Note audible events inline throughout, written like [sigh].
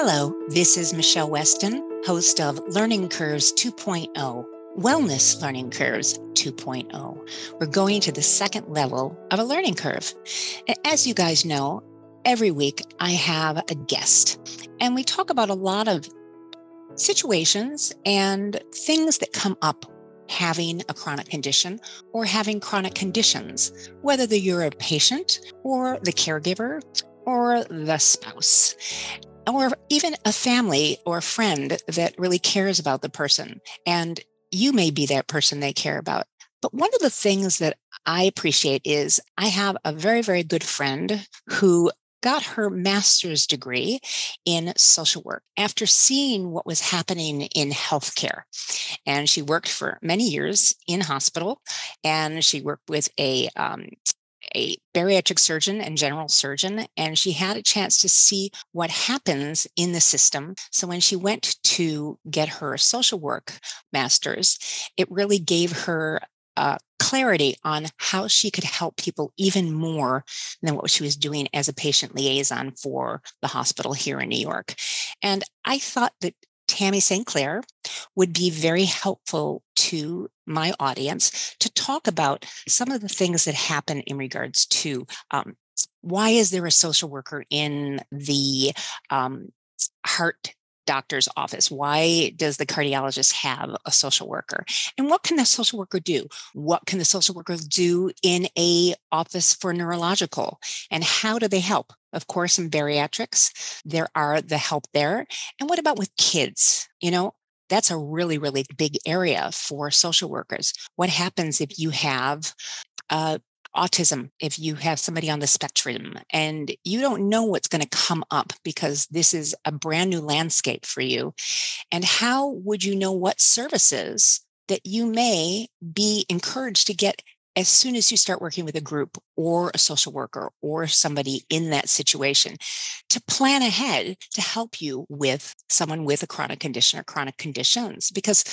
Hello, this is Michele Weston, host of Learning Curves 2.0, Wellness Learning Curves 2.0. We're going to the second level of a learning curve. As you guys know, every week I have a guest, and we talk about a lot of situations and things that come up having a chronic condition or having chronic conditions, whether you're a patient or the caregiver or the spouse or even a family or a friend that really cares about the person. And you may be that person they care about. But one of the things that I appreciate is I have a very, very good friend who got her master's degree in social work after seeing what was happening in healthcare. And she worked for many years in hospital and she worked with a um, a bariatric surgeon and general surgeon, and she had a chance to see what happens in the system. So when she went to get her social work master's, it really gave her uh, clarity on how she could help people even more than what she was doing as a patient liaison for the hospital here in New York. And I thought that Tammy St. Clair would be very helpful to my audience to talk about some of the things that happen in regards to um, why is there a social worker in the um, heart doctor's office? Why does the cardiologist have a social worker? And what can the social worker do? What can the social workers do in a office for neurological? And how do they help? Of course, in bariatrics, there are the help there. And what about with kids? You know, that's a really, really big area for social workers. What happens if you have uh, autism, if you have somebody on the spectrum and you don't know what's going to come up because this is a brand new landscape for you? And how would you know what services that you may be encouraged to get as soon as you start working with a group or a social worker or somebody in that situation to plan ahead to help you with someone with a chronic condition or chronic conditions because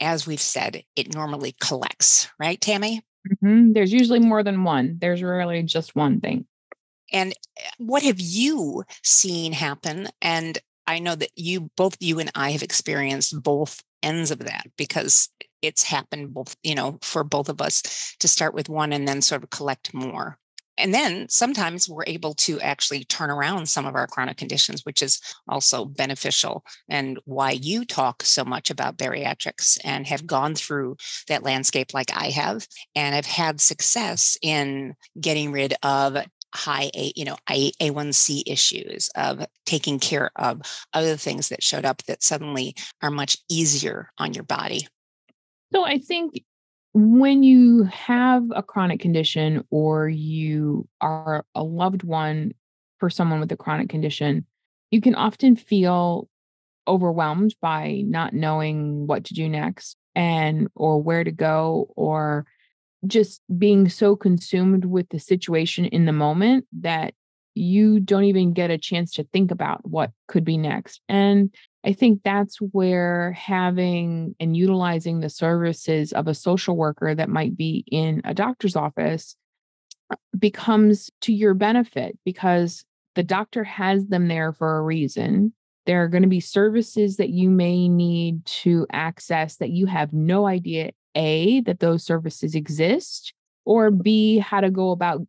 as we've said it normally collects right tammy? Mm-hmm. there's usually more than one. There's rarely just one thing. And eh, what have you seen happen? And i know that you both you and i have experienced both ends of that because it's happened both, you know, for both of us to start with one and then sort of collect more. And then sometimes we're able to actually turn around some of our chronic conditions, which is also beneficial and why you talk so much about bariatrics and have gone through that landscape like I have and have had success in getting rid of high A, you know, A1C issues of taking care of other things that showed up that suddenly are much easier on your body. So I think when you have a chronic condition or you are a loved one for someone with a chronic condition, you can often feel overwhelmed by not knowing what to do next and or where to go or just being so consumed with the situation in the moment that you don't even get a chance to think about what could be next. And I think that's where having and utilizing the services of a social worker that might be in a doctor's office becomes to your benefit because the doctor has them there for a reason. There are going to be services that you may need to access that you have no idea A, that those services exist, or B, how to go about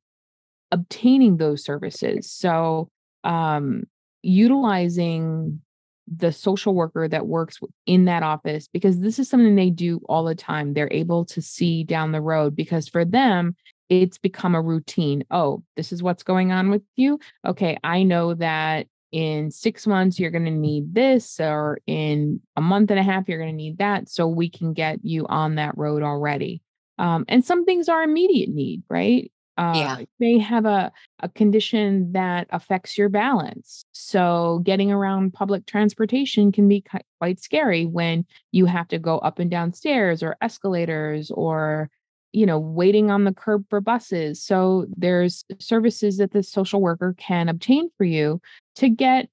obtaining those services. So, um, utilizing the social worker that works in that office because this is something they do all the time. They're able to see down the road because for them, it's become a routine. Oh, this is what's going on with you. Okay, I know that in six months you're going to need this, or in a month and a half you're going to need that. So we can get you on that road already. Um, and some things are immediate need, right? Uh, yeah. may have a, a condition that affects your balance. So, getting around public transportation can be quite scary when you have to go up and down stairs or escalators or, you know, waiting on the curb for buses. So, there's services that the social worker can obtain for you to get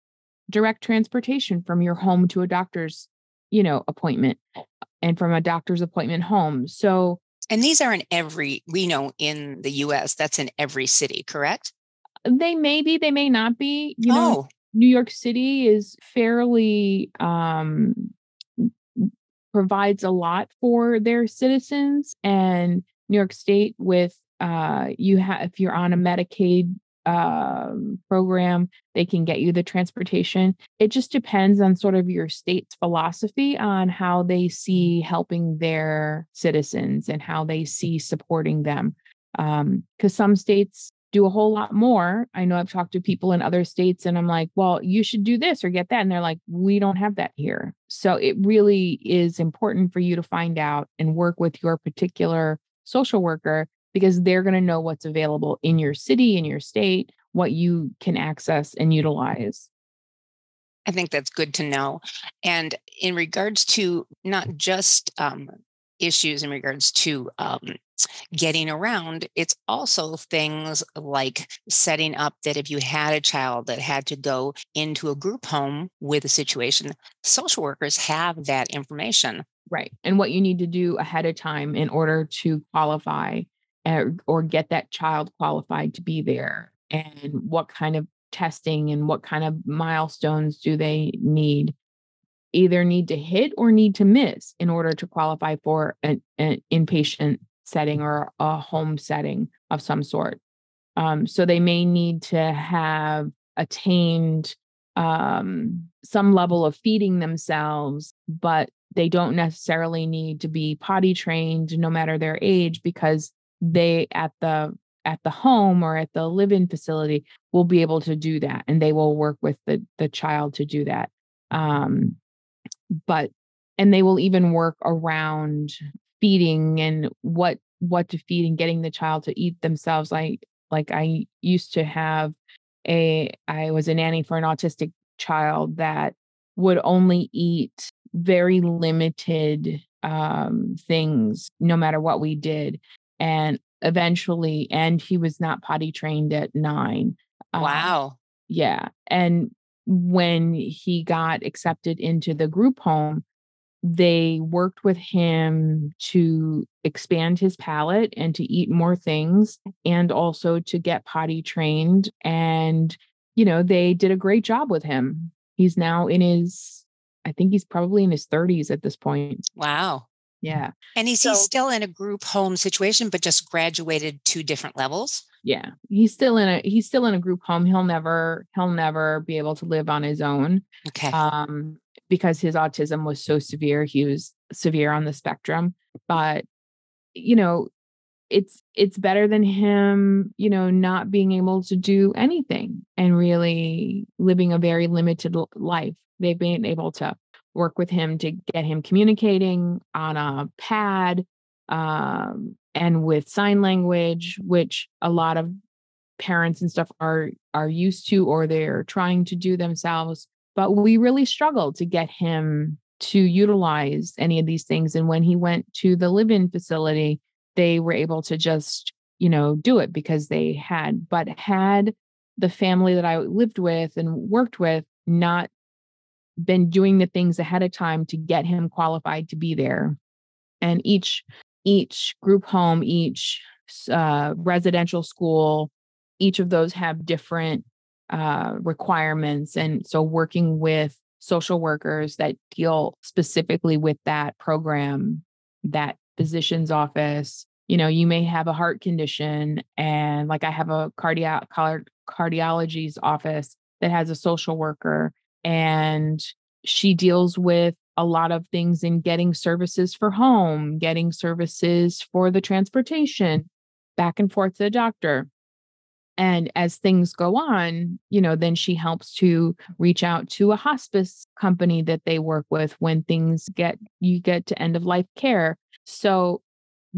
direct transportation from your home to a doctor's, you know, appointment and from a doctor's appointment home. So, and these are in every, we know in the US, that's in every city, correct? They may be, they may not be. You know, oh. New York City is fairly um, provides a lot for their citizens, and New York State with uh, you have if you're on a Medicaid um, program, they can get you the transportation. It just depends on sort of your state's philosophy on how they see helping their citizens and how they see supporting them. Because um, some states do a whole lot more. I know I've talked to people in other states and I'm like, well, you should do this or get that. And they're like, we don't have that here. So it really is important for you to find out and work with your particular social worker because they're going to know what's available in your city, in your state, what you can access and utilize. I think that's good to know. And in regards to not just um, issues in regards to um, getting around, it's also things like setting up that if you had a child that had to go into a group home with a situation, social workers have that information. Right. And what you need to do ahead of time in order to qualify or, or get that child qualified to be there and what kind of testing and what kind of milestones do they need either need to hit or need to miss in order to qualify for an, an inpatient setting or a home setting of some sort. Um, so they may need to have attained um, some level of feeding themselves, but they don't necessarily need to be potty trained no matter their age because they at the at the home or at the live-in facility will be able to do that and they will work with the the child to do that. Um but and they will even work around feeding and what what to feed and getting the child to eat themselves. Like like i used to have a i was a nanny for an autistic child that would only eat very limited um things no matter what we did and eventually and he was not potty trained at 9 um, wow. um, yeah and when he got accepted into the group home they worked with him to expand his palate and to eat more things and also to get potty trained and you know they did a great job with him. He's now in his i think he's probably in his 30s at this point wow yeah. And is so, he still in a group home situation, but just graduated to different levels? Yeah. He's still in a he's still in a group home. He'll never he'll never be able to live on his own. Okay. Um, because his autism was so severe. He was severe on the spectrum. But you know, it's it's better than him, you know, not being able to do anything and really living a very limited life. They've been able to work with him to get him communicating on a pad um, and with sign language, which a lot of parents and stuff are are used to or they're trying to do themselves. But we really struggled to get him to utilize any of these things. And when he went to the live-in facility, they were able to just, you know, do it because they had, but had the family that I lived with and worked with not been doing the things ahead of time to get him qualified to be there. And each each group home each uh, residential school each of those have different uh, requirements. And so working with social workers that deal specifically with that program that physician's office you know you may have a heart condition and like i have a cardiac cardiology's office that has a social worker and she deals with a lot of things in getting services for home, getting services for the transportation back and forth to the doctor. And as things go on, you know, then she helps to reach out to a hospice company that they work with when things get, you get to end of life care. So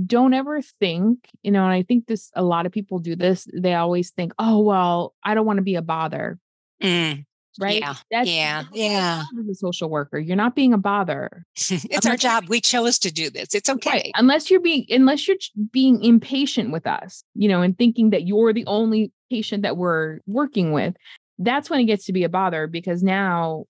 don't ever think, you know, and I think this, a lot of people do this. They always think, oh, well, I don't want to be a bother. Mm right? Yeah. That's, yeah. Yeah. As a social worker, you're not being a bother. [laughs] it's our job. We chose to do this. It's okay. Right. Unless you're being, unless you're being impatient with us, you know, and thinking that you're the only patient that we're working with, that's when it gets to be a bother because now,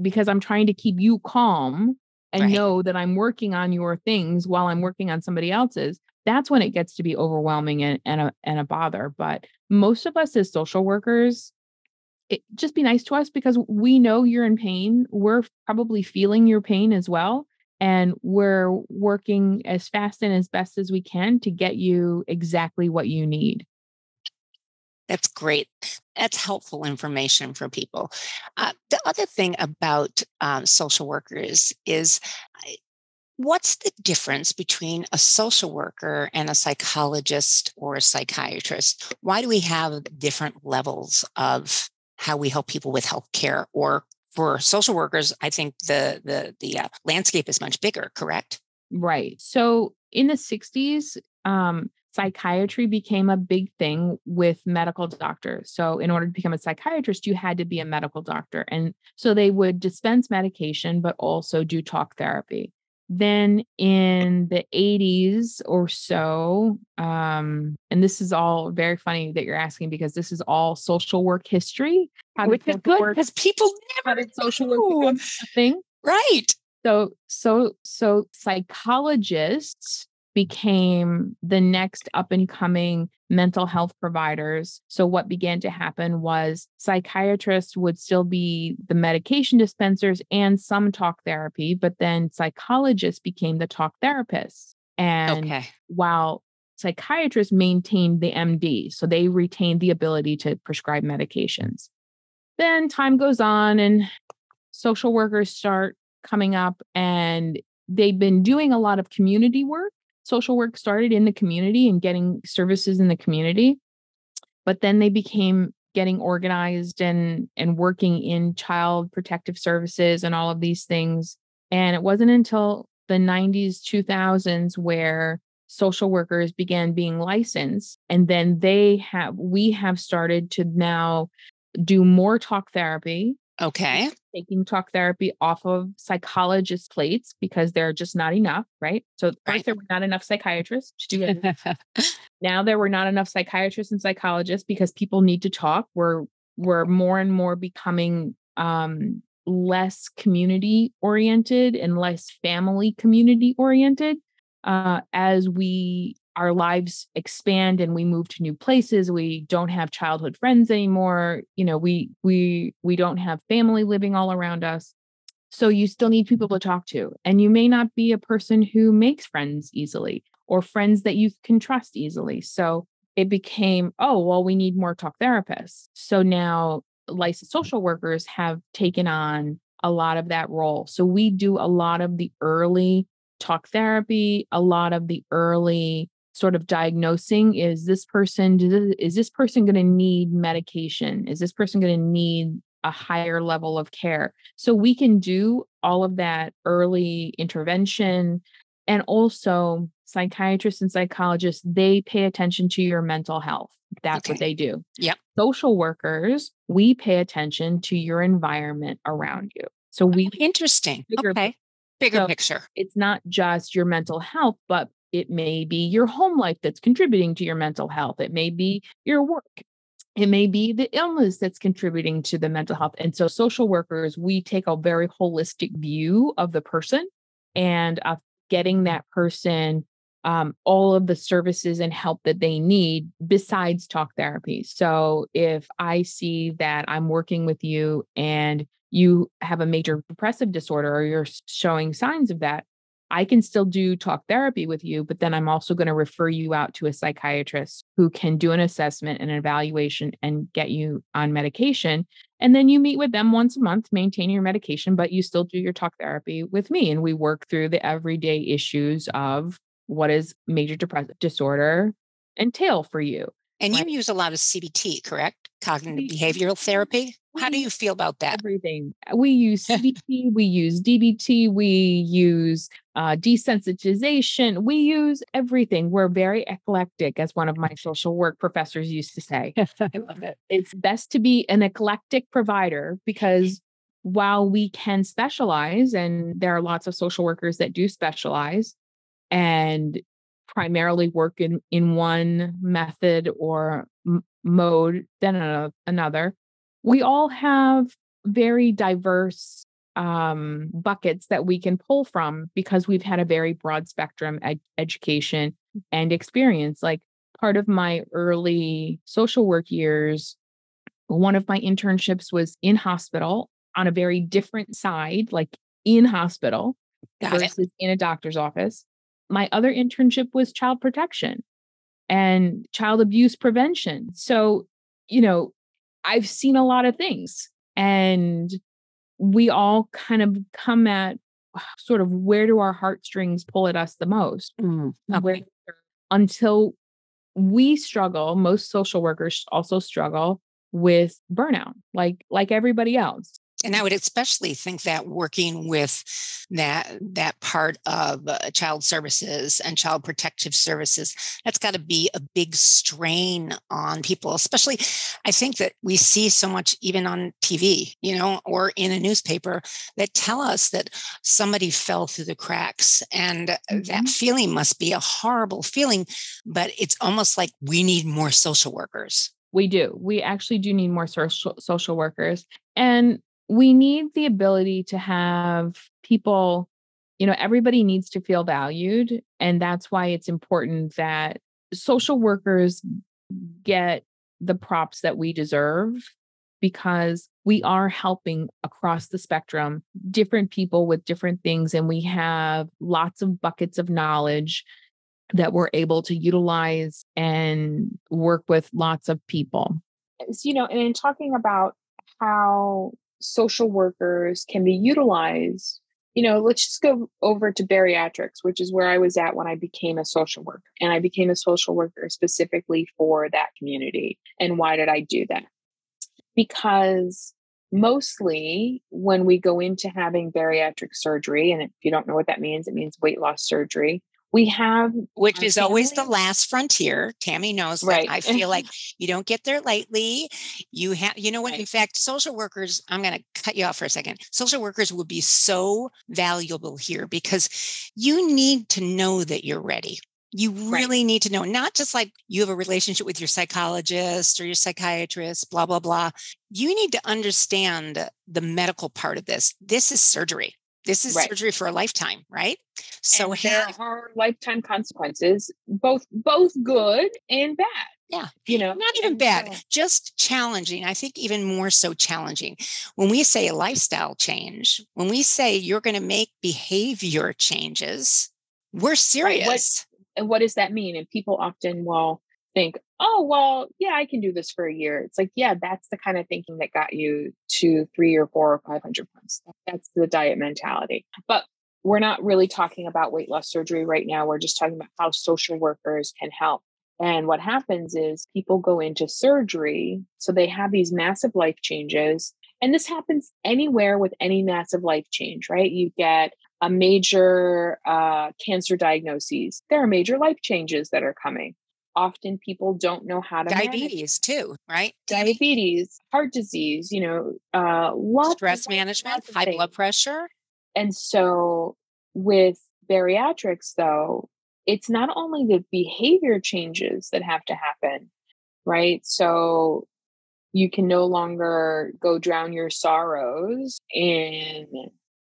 because I'm trying to keep you calm and right. know that I'm working on your things while I'm working on somebody else's, that's when it gets to be overwhelming and, and a and a bother. But most of us as social workers, it, just be nice to us because we know you're in pain. We're probably feeling your pain as well. And we're working as fast and as best as we can to get you exactly what you need. That's great. That's helpful information for people. Uh, the other thing about um, social workers is what's the difference between a social worker and a psychologist or a psychiatrist? Why do we have different levels of how we help people with health care or for social workers i think the the the uh, landscape is much bigger correct right so in the 60s um, psychiatry became a big thing with medical doctors. So in order to become a psychiatrist you had to be a medical doctor and so they would dispense medication but also do talk therapy. Then in the 80s or so um, and this is all very funny that you're asking because this is all social work history which is good because people never social work thing. Right. So so so psychologists became the next up and coming mental health providers. So, what began to happen was psychiatrists would still be the medication dispensers and some talk therapy, but then psychologists became the talk therapists. And okay. while psychiatrists maintained the MD, so they retained the ability to prescribe medications. Then time goes on and social workers start coming up and they've been doing a lot of community work social work started in the community and getting services in the community but then they became getting organized and and working in child protective services and all of these things. And it wasn't until the 90s 2000s where social workers began being licensed and then they have we have started to now do more talk therapy Okay. Taking talk therapy off of psychologists' plates because there are just not enough, right? So right. first there were not enough psychiatrists to do it. [laughs] now there were not enough psychiatrists and psychologists because people need to talk. We're we're more and more becoming um, less community oriented and less family community oriented uh, as we our lives expand and we move to new places we don't have childhood friends anymore you know we we we don't have family living all around us. So you still need people to talk to and you may not be a person who makes friends easily or friends that you can trust easily. So it became oh well we need more talk therapists. So now licensed social workers have taken on a lot of that role. So we do a lot of the early talk therapy a lot of the early sort of diagnosing is this person is this person going to need medication? Is this person going to need a higher level of care? So we can do all of that early intervention and also psychiatrists and psychologists they pay attention to your mental health. That's okay. what they do. Yep. Social workers we pay attention to your environment around you. So we oh, interesting. bigger, okay. Bigger so picture. it's not just your mental health but it may be your home life that's contributing to your mental health. It may be your work. It may be the illness that's contributing to the mental health. And so, social workers, we take a very holistic view of the person and of getting that person um, all of the services and help that they need besides talk therapy. So, if I see that I'm working with you and you have a major depressive disorder or you're showing signs of that, I can still do talk therapy with you, but then I'm also going to refer you out to a psychiatrist who can do an assessment and an evaluation and get you on medication. And then you meet with them once a month, maintain your medication, but you still do your talk therapy with me. And we work through the everyday issues of what is major depressive disorder entail for you. And right? you use a lot of CBT, correct? Cognitive behavioral therapy. How do you feel about that? Everything. We use [laughs] CBT, we use DBT, we use uh, desensitization, we use everything. We're very eclectic, as one of my social work professors used to say. [laughs] I love it. It's best to be an eclectic provider because while we can specialize, and there are lots of social workers that do specialize and primarily work in, in one method or m- mode than another we all have very diverse um, buckets that we can pull from because we've had a very broad spectrum ed- education and experience. Like part of my early social work years, One of my internships was in hospital on a very different side, like in hospital Got versus it. in a doctor's office. My other internship was child protection and child abuse prevention. So, you know, I've seen a lot of things and we all kind of come at [sighs] sort of where do our heartstrings pull at us the most? Mm, where, until we struggle, most social workers also struggle with burnout, like like everybody else and I would especially think that working with that that part of uh, child services and child protective services, that's got to be a big strain on people. Especially, I think that we see so much even on TV, you know, or in a newspaper that tell us that somebody fell through the cracks, and mm-hmm. that feeling must be a horrible feeling. But it's almost like we need more social workers. We do. We actually do need more social social workers. And we need the ability to have people, you know, everybody needs to feel valued. And that's why it's important that social workers get the props that we deserve because we are helping across the spectrum different people with different things and we have lots of buckets of knowledge that we're able to utilize and work with lots of people you know and in talking about how social workers can be utilized you know let's just go over to bariatrics which is where i was at when i became a social worker and i became a social worker specifically for that community and why did i do that? Because mostly when we go into having bariatric surgery and if you don't know what that means it means weight loss surgery we have which is always the last frontier. Tammy knows right. That i feel like [laughs] you don't get there lightly. You have you know what? Right. in fact social workers i'm going to cut you off for a second. Social workers would be so valuable here because you need to know that you're ready. You really right. need to know not just like you have a relationship with your psychologist or your psychiatrist blah blah blah. You need to understand the medical part of this. This is surgery this is right. surgery for a lifetime, right? So and there are lifetime consequences, both both good and bad. Yeah. You know, not even bad, so, just challenging. I think even more so challenging. When we say a lifestyle change, when we say you're going to make behavior changes, we're serious. Right. What, and what does that mean? And people often will think, oh, well, yeah, I can do this for a year. It's like, yeah, that's the kind of thinking that got you to three or four or 500 pounds. That's the diet mentality. But we're not really talking about weight loss surgery right now. We're just talking about how social workers can help. And what happens is people go into surgery. So they have these massive life changes. And this happens anywhere with any massive life change, right? You get a major uh, cancer diagnosis. There are major life changes that are coming often people don't know how to diabetes manage. too right diabetes heart disease you know uh lots stress management high things. blood pressure and so with bariatrics though it's not only the behavior changes that have to happen right so you can no longer go drown your sorrows in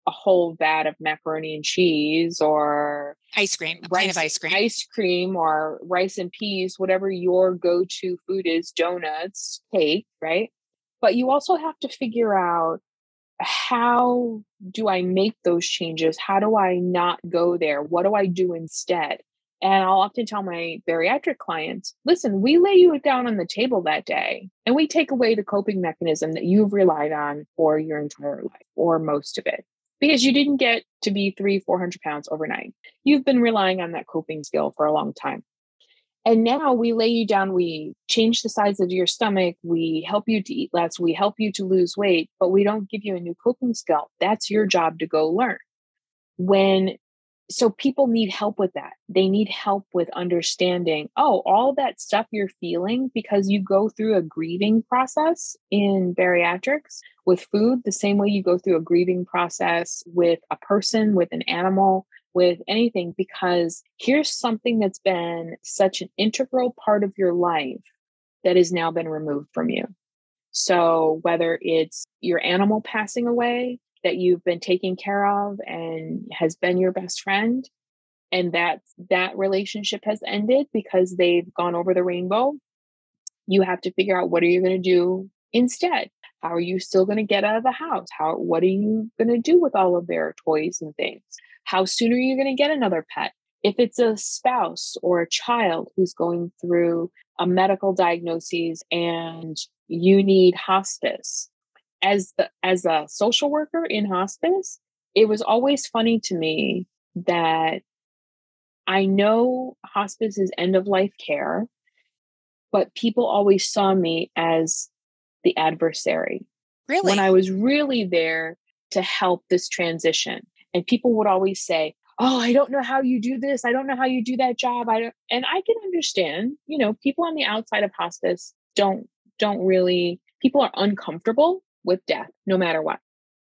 a whole vat of macaroni and cheese or ice cream, a rice, of ice cream, ice cream or rice and peas, whatever your go-to food is, donuts, cake, right? But you also have to figure out how do I make those changes? How do I not go there? What do I do instead? And I'll often tell my bariatric clients listen, we lay you down on the table that day and we take away the coping mechanism that you've relied on for your entire life or most of it because you didn't get to be three, 400 pounds overnight. You've been relying on that coping skill for a long time. And now we lay you down, we change the size of your stomach, we help you to eat less, we help you to lose weight, but we don't give you a new coping skill. That's your job to go learn. When so people need help with that. They need help with understanding, oh, all that stuff you're feeling because you go through a grieving process in bariatrics with food, the same way you go through a grieving process with a person, with an animal, with anything, because here's something that's been such an integral part of your life that has now been removed from you. So whether it's your animal passing away, that you've been taking care of and has been your best friend and that that relationship has ended because they've gone over the rainbow you have to figure out what are you going to do instead? How are you still going to get out of the house? How what are you going to do with all of their toys and things? How soon are you going to get another pet? If it's a spouse or a child who's going through a medical diagnosis and you need hospice, as the as a social worker in hospice, it was always funny to me that I know hospice is end of life care, but people always saw me as the adversary. Really? When I was really there to help this transition. And people would always say, Oh, I don't know how you do this. I don't know how you do that job. I don't and I can understand, you know, people on the outside of hospice don't don't really people are uncomfortable with death no matter what.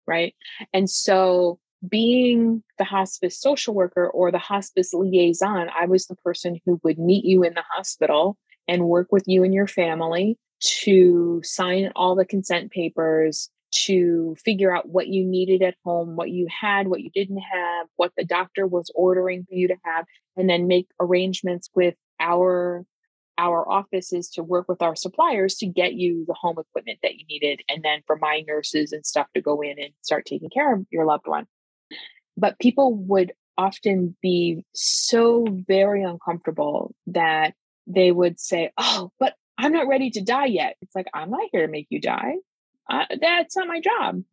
Right. And so being the hospice social worker or the hospice liaison, I was the person who would meet you in the hospital and work with you and your family to sign all the consent papers, to figure out what you needed at home, what you had, what you didn't have, what the doctor was ordering for you to have, and then make arrangements with our our office is to work with our suppliers to get you the home equipment that you needed and then for my nurses and stuff to go in and start taking care of your loved one. But people would often be so very uncomfortable that they would say oh but i'm not ready to die yet. It's like i'm not here to make you die. Uh, that's not my job.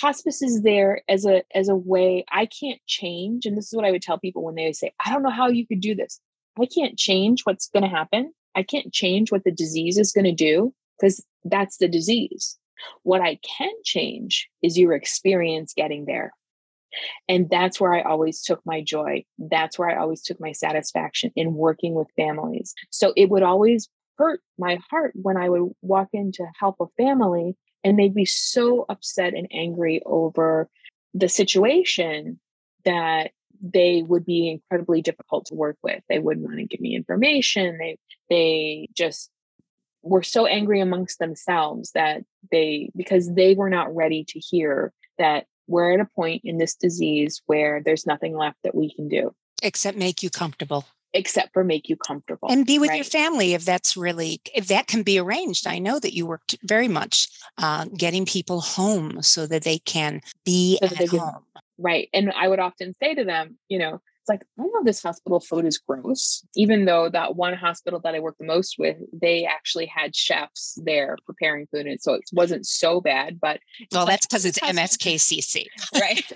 Hospice is there as a as a way i can't change and this is what i would tell people when they say i don't know how you could do this I can't change what's going to happen. I can't change what the disease is going to do because that's the disease. What I can change is your experience getting there. And that's where I always took my joy. That's where I always took my satisfaction in working with families. So it would always hurt my heart when I would walk in to help a family and they'd be so upset and angry over the situation that they would be incredibly difficult to work with. They wouldn't want to give me information. They they just were so angry amongst themselves that they because they were not ready to hear that we're at a point in this disease where there's nothing left that we can do except make you comfortable except for make you comfortable and be with right? your family if that's really if that can be arranged i know that you worked very much uh, getting people home so that they can be so at home right and i would often say to them you know it's like i know this hospital food is gross even though that one hospital that i worked the most with they actually had chefs there preparing food and so it wasn't so bad but well that's because it's mskcc [laughs] right.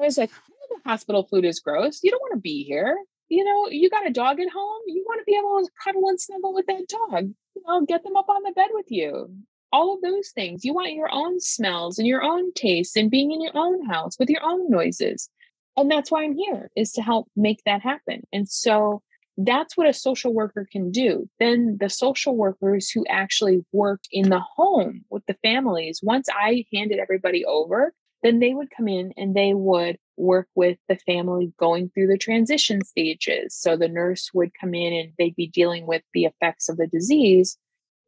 I was like the hospital food is gross. You don't want to be here. You know, you got a dog at home, you want to be able to cuddle and snuggle with that dog. You know, get them up on the bed with you. All of those things. You want your own smells and your own tastes and being in your own house with your own noises. And that's why I'm here is to help make that happen. And so that's what a social worker can do. Then the social workers who actually worked in the home with the families, once I handed everybody over, then they would come in and they would work with the family going through the transition stages. So the nurse would come in and they'd be dealing with the effects of the disease.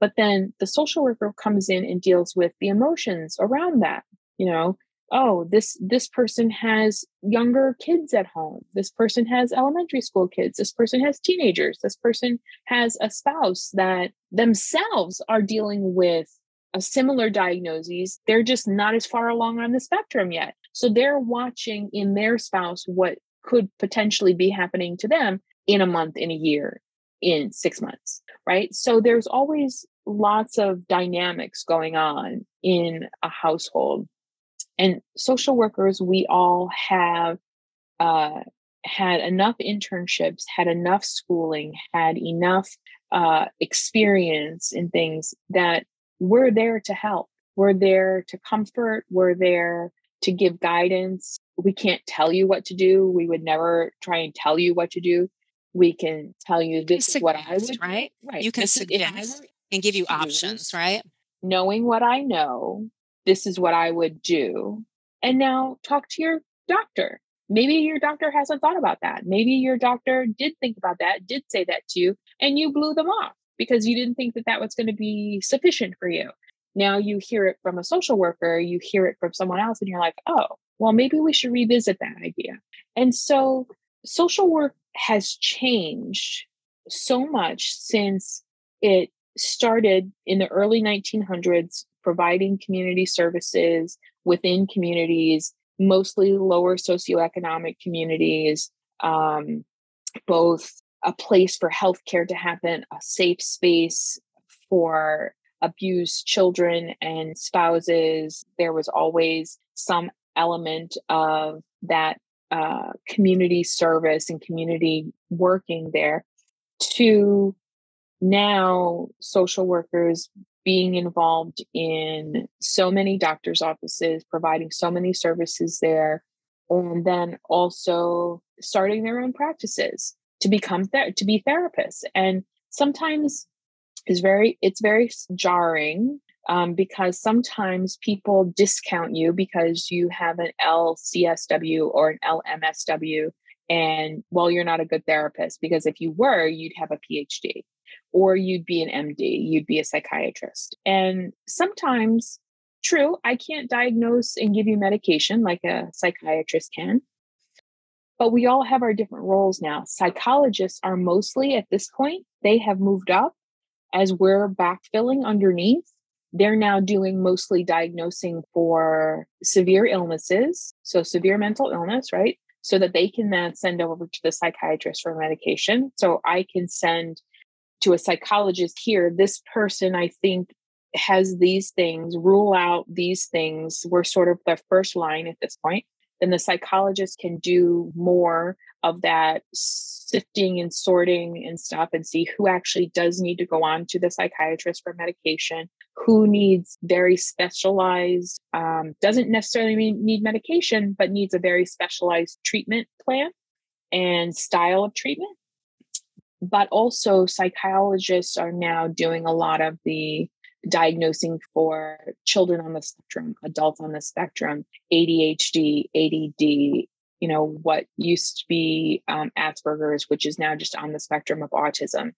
But then the social worker comes in and deals with the emotions around that. You know, oh, this this person has younger kids at home. This person has elementary school kids. This person has teenagers. This person has a spouse that themselves are dealing with a similar diagnoses, they're just not as far along on the spectrum yet. So they're watching in their spouse what could potentially be happening to them in a month, in a year, in six months, right? So there's always lots of dynamics going on in a household. And social workers, we all have uh, had enough internships, had enough schooling, had enough uh, experience in things that we're there to help. We're there to comfort. We're there to give guidance. We can't tell you what to do. We would never try and tell you what to do. We can tell you this is what I would right. Right. You can this suggest and give you mm-hmm. options, right? Knowing what I know, this is what I would do. And now talk to your doctor. Maybe your doctor hasn't thought about that. Maybe your doctor did think about that, did say that to you, and you blew them off because you didn't think that that was going to be sufficient for you. Now you hear it from a social worker, you hear it from someone else, and you're like, oh, well, maybe we should revisit that idea. And so social work has changed so much since it started in the early 1900s providing community services within communities, mostly lower socioeconomic communities, um, both a place for healthcare to happen, a safe space for abused children and spouses. There was always some element of that uh, community service and community working there to now social workers being involved in so many doctors' offices, providing so many services there, and then also starting their own practices to become to be therapists. And sometimes is very it's very jarring um, because sometimes people discount you because you have an LCSW or an LMSW, and well, you're not a good therapist because if you were, you'd have a PhD or you'd be an MD, you'd be a psychiatrist. And sometimes, true, I can't diagnose and give you medication like a psychiatrist can. But we all have our different roles now. Psychologists are mostly at this point, they have moved up as we're backfilling underneath. They're now doing mostly diagnosing for severe illnesses, so severe mental illness, right? So that they can then send over to the psychiatrist for medication. So I can send to a psychologist here, this person I think has these things, rule out these things. We're sort of the first line at this point. Then the psychologist can do more of that sifting and sorting and stuff and see who actually does need to go on to the psychiatrist for medication, who needs very specialized, um, doesn't necessarily need medication, but needs a very specialized treatment plan and style of treatment but also psychologists are now doing a lot of the diagnosing for children on the spectrum, adults on the spectrum, ADHD, ADD, you know, what used to be um, Asperger's, which is now just on the spectrum of autism.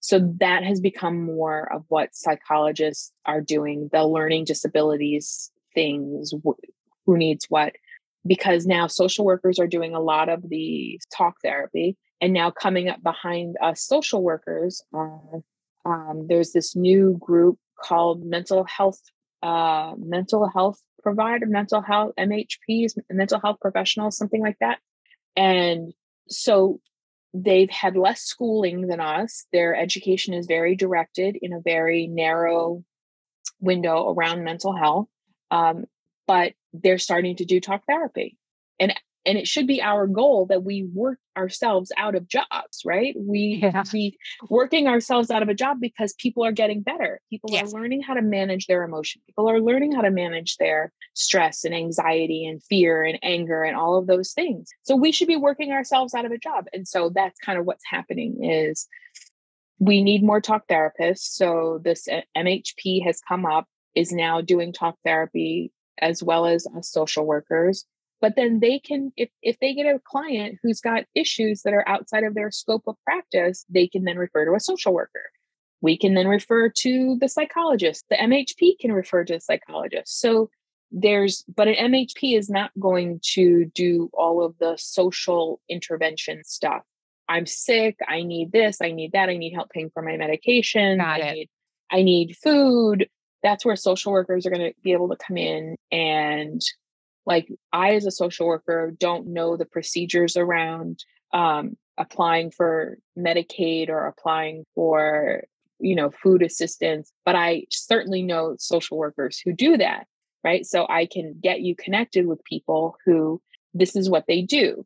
So that has become more of what psychologists are doing, the learning disabilities things, who needs what, because now social workers are doing a lot of the talk therapy and now coming up behind us social workers uh, um, there's this new group called mental health uh, mental health provider mental health mhps mental health professionals something like that. And so they've had less schooling than us. Their education is very directed in a very narrow window around mental health um, but they're starting to do talk therapy. And and it should be our goal that we work ourselves out of jobs right? We yeah. we working ourselves out of a job because people are getting better. People yes. are learning how to manage their emotion. People are learning how to manage their stress and anxiety and fear and anger and all of those things. So we should be working ourselves out of a job. And so that's kind of what's happening is we need more talk therapists. So this uh, mhp has come up is now doing talk therapy as well as uh, social workers but then they can if if they get a client who's got issues that are outside of their scope of practice they can then refer to a social worker. We can then refer to the psychologist. The mhp can refer to a psychologist. So there's but an mhp is not going to do all of the social intervention stuff. I'm sick i need this i need that i need help paying for my medication Got I it. need i need food. That's where social workers are going to be able to come in and like i as a social worker don't know the procedures around um, applying for medicaid or applying for you know food assistance but i certainly know social workers who do that right? So i can get you connected with people who this is what they do.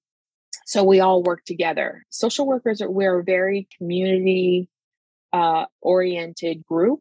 So we all work together. Social workers are we're a very community uh, oriented group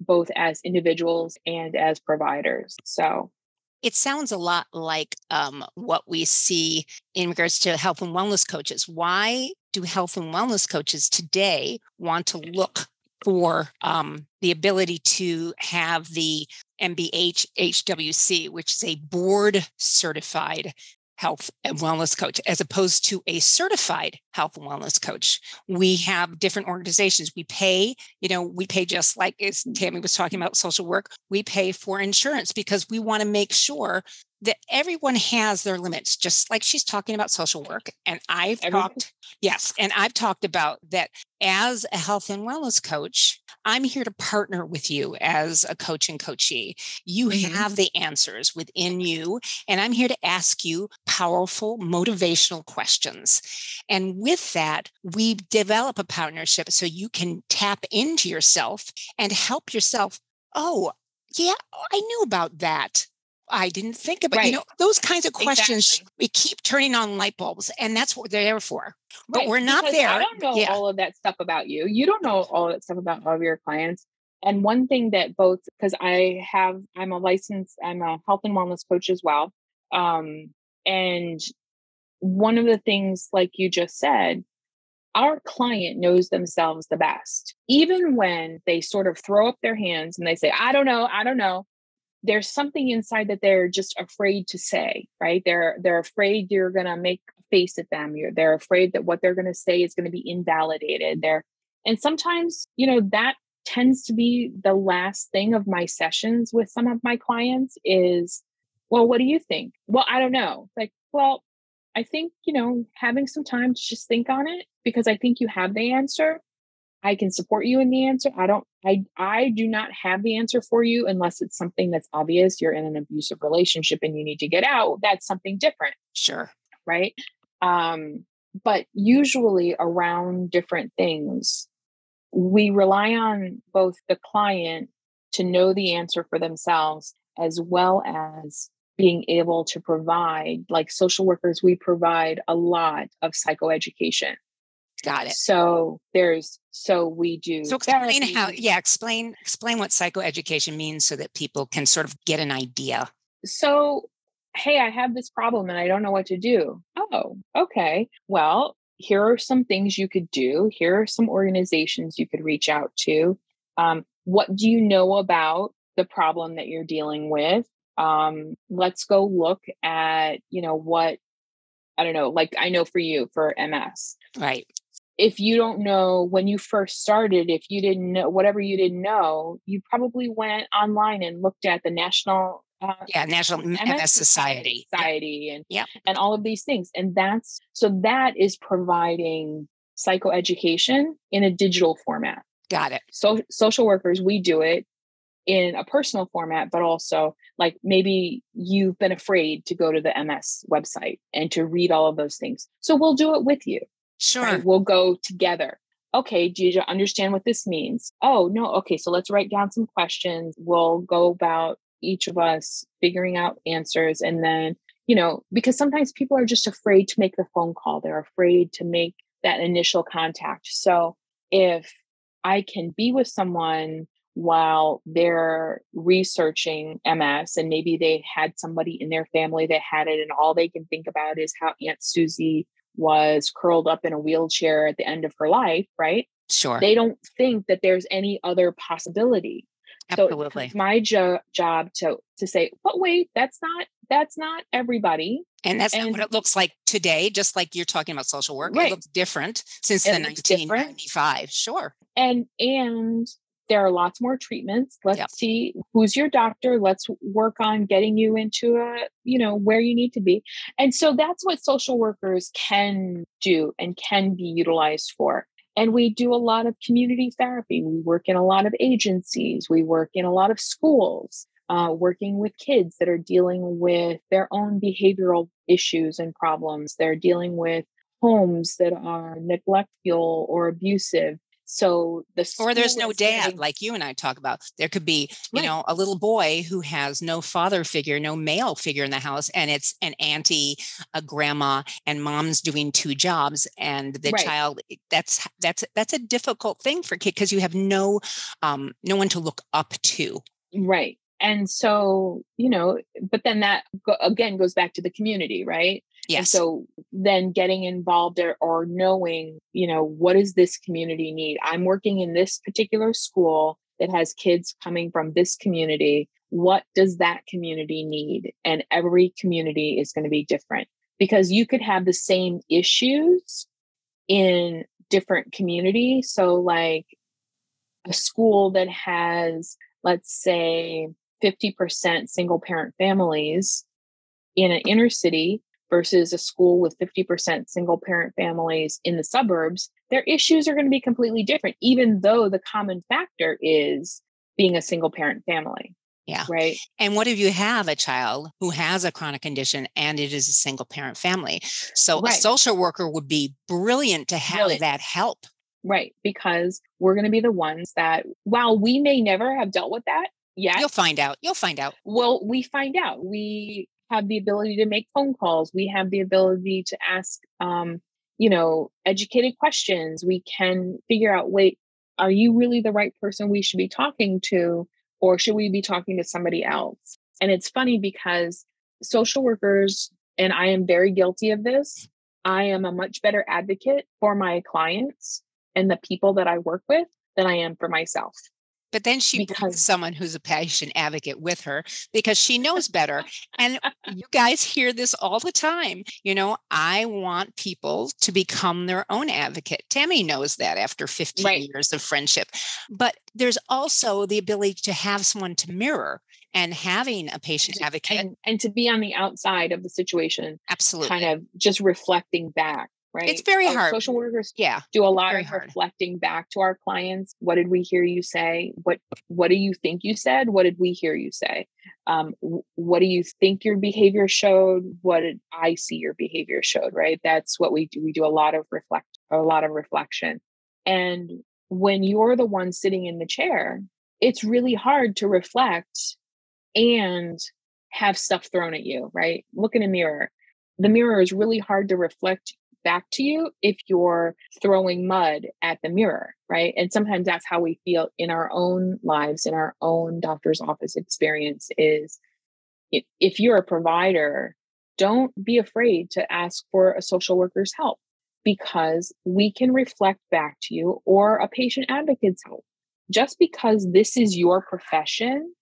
both as individuals and as providers. So it sounds a lot like um, what we see in regards to health and wellness coaches. Why do health and wellness coaches today want to look for um, the ability to have the MBH HWC, which is a board certified health and wellness coach as opposed to a certified health and wellness coach. We have different organizations. We pay, you know, we pay just like as Tammy was talking about social work, we pay for insurance because we want to make sure that everyone has their limits, just like she's talking about social work. And I've Everything. talked, yes, and I've talked about that as a health and wellness coach. I'm here to partner with you as a coach and coachee. You mm-hmm. have the answers within you, and I'm here to ask you powerful, motivational questions. And with that, we develop a partnership so you can tap into yourself and help yourself. Oh, yeah, I knew about that. I didn't think about, right. you know, those kinds of questions. Exactly. We keep turning on light bulbs, and that's what they're there for. But right. we're not because there. I don't know yeah. all of that stuff about you. You don't know all that stuff about all of your clients. And one thing that both, because I have, I'm a licensed, I'm a health and wellness coach as well. Um, and one of the things, like you just said, our client knows themselves the best. Even when they sort of throw up their hands and they say, I don't know, I don't know, there's something inside that they're just afraid to say right? They're they're afraid you're going to make a face at them. You're they're afraid that what they're going to say is going to be invalidated. There and sometimes you know that tends to be the last thing of my sessions with some of my clients is well what do you think? Well i don't know. Like well i think you know having some time to just think on it because i think you have the answer I can support you in the answer. I don't I I do not have the answer for you unless it's something that's obvious. You're in an abusive relationship and you need to get out. That's something different. Sure. Right? Um but usually around different things we rely on both the client to know the answer for themselves as well as being able to provide like social workers we provide a lot of psychoeducation Got it. So there's so we do. So explain therapy. how yeah, explain explain what psychoeducation means so that people can sort of get an idea. So hey, I have this problem and I don't know what to do. Oh, okay. Well, here are some things you could do. Here are some organizations you could reach out to. Um, what do you know about the problem that you're dealing with? Um, let's go look at, you know, what I don't know, like I know for you for MS. Right if you don't know when you first started, if you didn't know whatever you didn't know, you probably went online and looked at the national uh, yeah national MS, MS Society Society and yeah and all of these things, and that's so that is providing psychoeducation in a digital format. Got it. So social workers, we do it in a personal format, but also like maybe you've been afraid to go to the MS website and to read all of those things. So we'll do it with you. Sure. Right? We'll go together. Okay, do you understand what this means? Oh, no. Okay, so let's write down some questions. We'll go about each of us figuring out answers. And then, you know, because sometimes people are just afraid to make the phone call, they're afraid to make that initial contact. So if I can be with someone while they're researching MS and maybe they had somebody in their family that had it and all they can think about is how Aunt Susie was curled up in a wheelchair at the end of her life, right? Sure. They don't think that there's any other possibility. Absolutely. So it's my jo- job to to say, but wait, that's not that's not everybody. And that's and, not what it looks like today, just like you're talking about social work. Right. It looks different since it the 1995. Different. Sure. And and there are lots more treatments. Let's yep. see who's your doctor. Let's work on getting you into a you know where you need to be. And so that's what social workers can do and can be utilized for. And we do a lot of community therapy. We work in a lot of agencies. We work in a lot of schools uh, working with kids that are dealing with their own behavioral issues and problems. They're dealing with homes that are neglectful or abusive so the or there's no dad like you and I talk about. There could be, you right. know, a little boy who has no father figure, no male figure in the house, and it's an auntie, a grandma, and mom's doing two jobs, and the right. child. Eh, that's that's that's a difficult thing for kid because you have no um no one to look up to. Right. And so, you know, but then that go, again goes back to the community, right? Yes. And so then getting involved or, or knowing, you know, what does this community need? I'm working in this particular school that has kids coming from this community. What does that community need? And every community is going to be different because you could have the same issues in different communities. So, like a school that has, let's say, 50% single parent families in an inner city versus a school with 50% single parent families in the suburbs, their issues are going to be completely different, even though the common factor is being a single parent family. Yeah. Right. And what if you have a child who has a chronic condition and it is a single parent family? So right. a social worker would be brilliant to have brilliant. that help. Right. Because we're going to be the ones that, while we may never have dealt with that yeah. you'll find out. You'll find out. Well, we find out. We have the ability to make phone calls. We have the ability to ask, um, you know, educated questions. We can figure out, wait, are you really the right person we should be talking to? or should we be talking to somebody else? And it's funny because social workers, and I am very guilty of this, I am a much better advocate for my clients and the people that I work with than I am for myself. But then she because, brings someone who's a patient advocate with her because she knows better. and you guys hear this all the time. You know, I want people to become their own advocate. Tammy knows that after 15 right. years of friendship. But there's also the ability to have someone to mirror and having a patient advocate and, and to be on the outside of the situation absolutely kind of just reflecting back right? It's very hard. Social workers yeah, do a lot of hard. reflecting back to our clients. What did we hear you say? What what do you think you said? What did we hear you say? Um, what do you think your behavior showed? What did I see your behavior showed? Right. That's what we do. We do a lot of reflect, a lot of reflection. And when you're the one sitting in the chair, it's really hard to reflect and have stuff thrown at you, right? Look in a mirror. The mirror is really hard to reflect back to you if you're throwing mud at the mirror, right? And sometimes that's how we feel in our own lives, in our own doctor's office experience is if you're a provider, don't be afraid to ask for a social worker's help because we can reflect back to you or a patient advocate's help. Just because this is your profession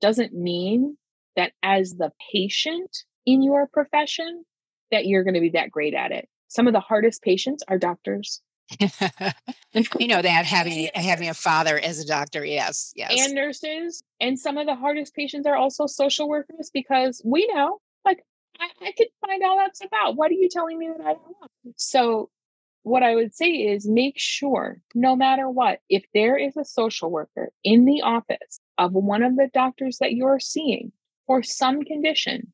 doesn't mean that as the patient in your profession that you're going to be that great at it some of the hardest patients are doctors. [laughs] you know that having having a father as a doctor, yes, yes, and nurses, and some of the hardest patients are also social workers because we know, like, I, I could find all that's about. What are you telling me that I don't know? So, what I would say is make sure, no matter what, if there is a social worker in the office of one of the doctors that you're seeing for some condition,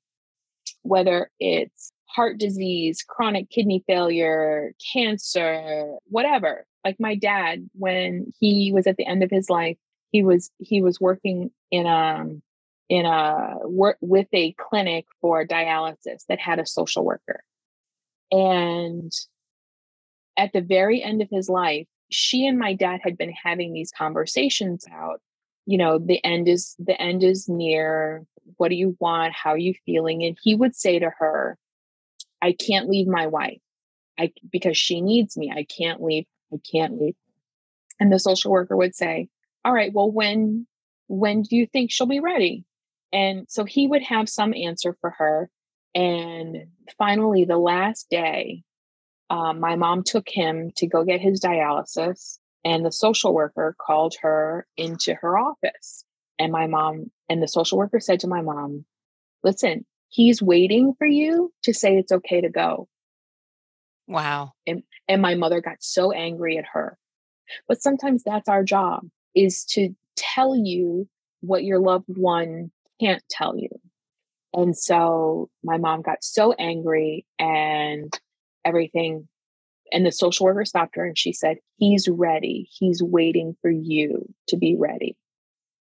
whether it's heart disease, chronic kidney failure, cancer, whatever. Like my dad, when he was at the end of his life, he was he was working in a in a work with a clinic for dialysis that had a social worker. And at the very end of his life, she and my dad had been having these conversations out you know the end is the end is near what do you want how are you feeling and he would say to her I can't leave my wife. I because she needs me. I can't leave. I can't leave. And the social worker would say, "All right, well when when do you think she'll be ready?" And so he would have some answer for her. And finally, the last day, um, my mom took him to go get his dialysis, and the social worker called her into her office. And my mom and the social worker said to my mom, "Listen, he's waiting for you to say it's okay to go. Wow. And and my mother got so angry at her. But sometimes that's our job is to tell you what your loved one can't tell you. And so my mom got so angry and everything. And the social worker stopped her and she said, He's ready. He's waiting for you to be ready.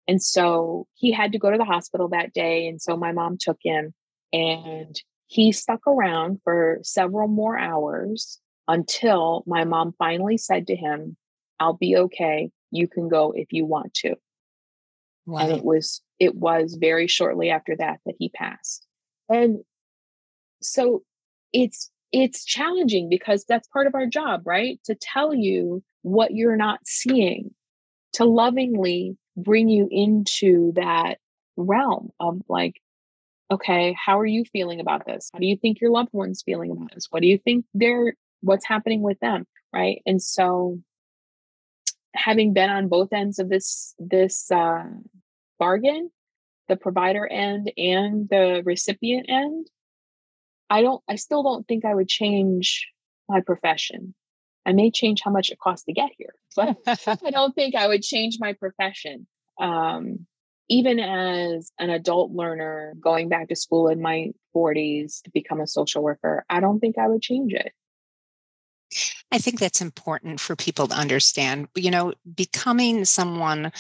And so he had to go to the hospital that day. And so my mom took him and he stuck around for several more hours until my mom finally said to him, I'll be okay. You can go if you want to. Wow. And it was it was very shortly after that that he passed. And so it's it's challenging because that's part of our job, right? To tell you what you're not seeing, to lovingly bring you into that realm of like okay, how are you feeling about this? How do you think your loved one's feeling about this? What do you think they're, what's happening with them? Right. And so having been on both ends of this, this, uh, bargain, the provider end and the recipient end, I don't, I still don't think I would change my profession. I may change how much it costs to get here, but [laughs] I don't think I would change my profession. Um, even as an adult learner going back to school in my 40s to become a social worker, I don't think I would change it. I think that's important for people to understand. You know, becoming someone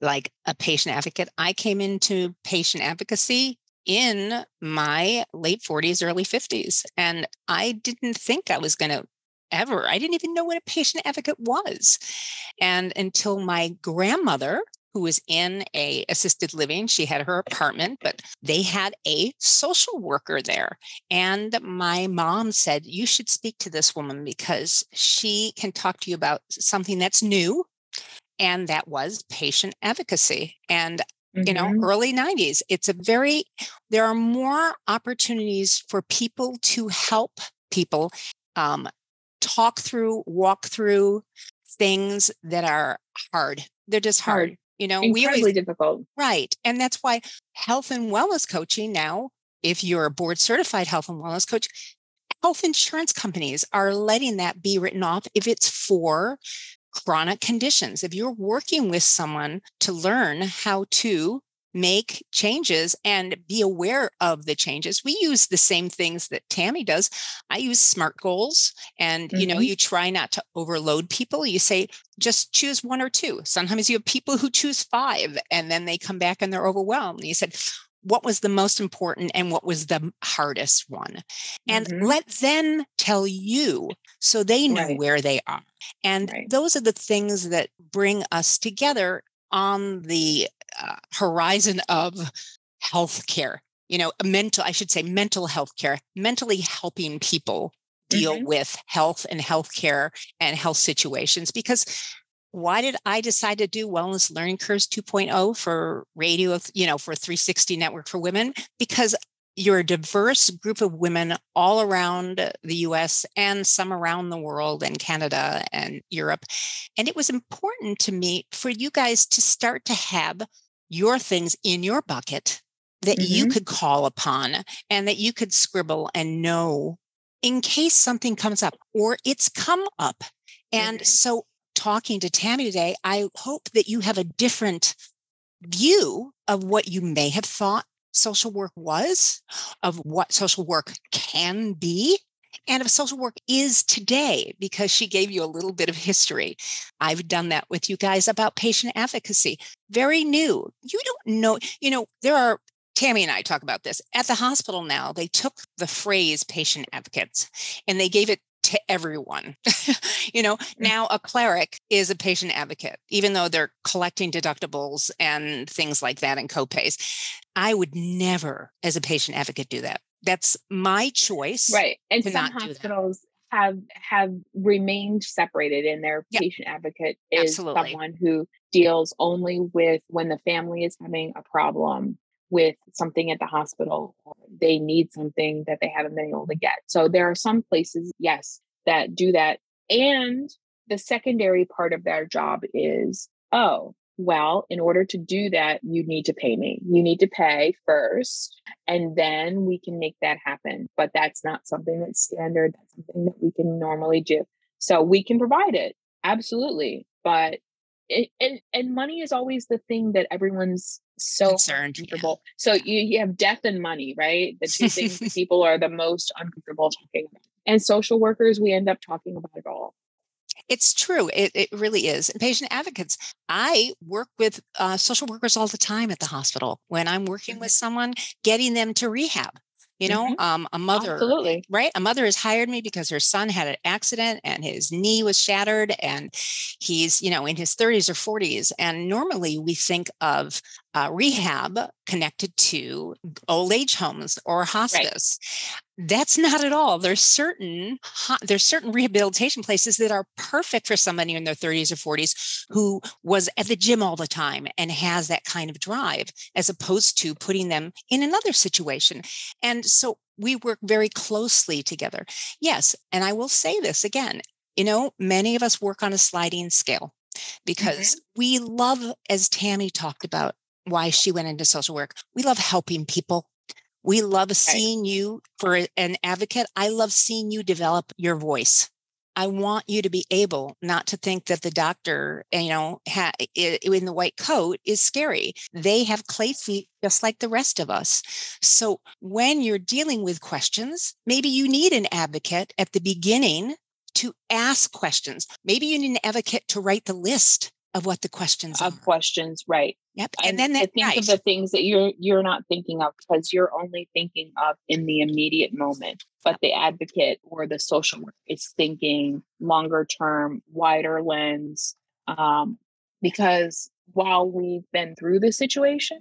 like a patient advocate, I came into patient advocacy in my late 40s, early 50s, and I didn't think I was going to ever. I didn't even know what a patient advocate was. And until my grandmother who was in a assisted living she had her apartment but they had a social worker there and my mom said you should speak to this woman because she can talk to you about something that's new and that was patient advocacy and you know mm-hmm. early 90s it's a very there are more opportunities for people to help people um, talk through walk through things that are hard they're just hard, hard. You know, Incredibly we always difficult. Right. And that's why health and wellness coaching now, if you're a board certified health and wellness coach, health insurance companies are letting that be written off if it's for chronic conditions. If you're working with someone to learn how to make changes and be aware of the changes. We use the same things that Tammy does. I use SMART goals and mm-hmm. you know, mm-hmm. you try not to overload people. You say just choose one or two. Sometimes you have people who choose 5 and then they come back and they're overwhelmed. And you said what was the most important and what was the hardest one and mm-hmm. let them tell you so they know right. where they are and right. those are the things that bring us together on the uh, horizon of healthcare you know mental i should say mental health care mentally helping people deal mm-hmm. with health and healthcare and health situations because why did i decide to do wellness learning curves 2.0 for radio you know for 360 network for women because you're a diverse group of women all around the US and some around the world and Canada and Europe. And it was important to me for you guys to start to have your things in your bucket that mm-hmm. you could call upon and that you could scribble and know in case something comes up or it's come up. And mm-hmm. so, talking to Tammy today, I hope that you have a different view of what you may have thought social work was, of what social work can be, and of social work is today, because she gave you a little bit of history. I've done that with you guys about patient advocacy. Very new. You don't know, you know, there are Tammy and I talk about this. At the hospital now, they took the phrase patient advocates and they gave it to everyone. [laughs] you know, mm. now a cleric is a patient advocate, even though they're collecting deductibles and things like that and copays. I would never, as a patient advocate, do that. That's my choice. Right. And some hospitals have have remained separated in their yep. patient advocate is Absolutely. someone who deals only with when the family is having a problem with something at the hospital they need something that they haven't been able to get so there are some places yes that do that and the secondary part of their job is oh well, in order to do that, you need to pay me. You need to pay first, and then we can make that happen. But that's not something that's standard. That's something that we can normally do. So we can provide it, absolutely. But it, and and money is always the thing that everyone's so concerned. Uncomfortable. Yeah. So you, you have death and money, right? The two things [laughs] people are the most uncomfortable talking about. And social workers, we end up talking about it all. It's true. It, it really is. And patient advocates, I work with uh, social workers all the time at the hospital when I'm working with mm-hmm. someone, getting them to rehab. You know, mm-hmm. um, a mother, Absolutely. right? A mother has hired me because her son had an accident and his knee was shattered, and he's, you know, in his 30s or 40s. And normally we think of uh, rehab connected to old age homes or hospice. Right. That's not at all. There's certain there's certain rehabilitation places that are perfect for somebody in their 30s or 40s who was at the gym all the time and has that kind of drive, as opposed to putting them in another situation. And so we work very closely together. Yes, and I will say this again. You know, many of us work on a sliding scale because mm-hmm. we love, as Tammy talked about, why she went into social work. We love helping people. We love seeing you for an advocate. I love seeing you develop your voice. I want you to be able not to think that the doctor, eh, you know, ha- in the white coat is scary. They have clay feet just like the rest of us. So when you're dealing with questions, maybe you need an advocate at the beginning to ask questions. Maybe you need an advocate to write the list of what the questions of are. questions, right? Yep. And, And, then that think right. of the things that you're you're not thinking of because you're only thinking of in the immediate moment. But the advocate or the social worker is thinking longer term, wider lens. Um, because while we've been through the situation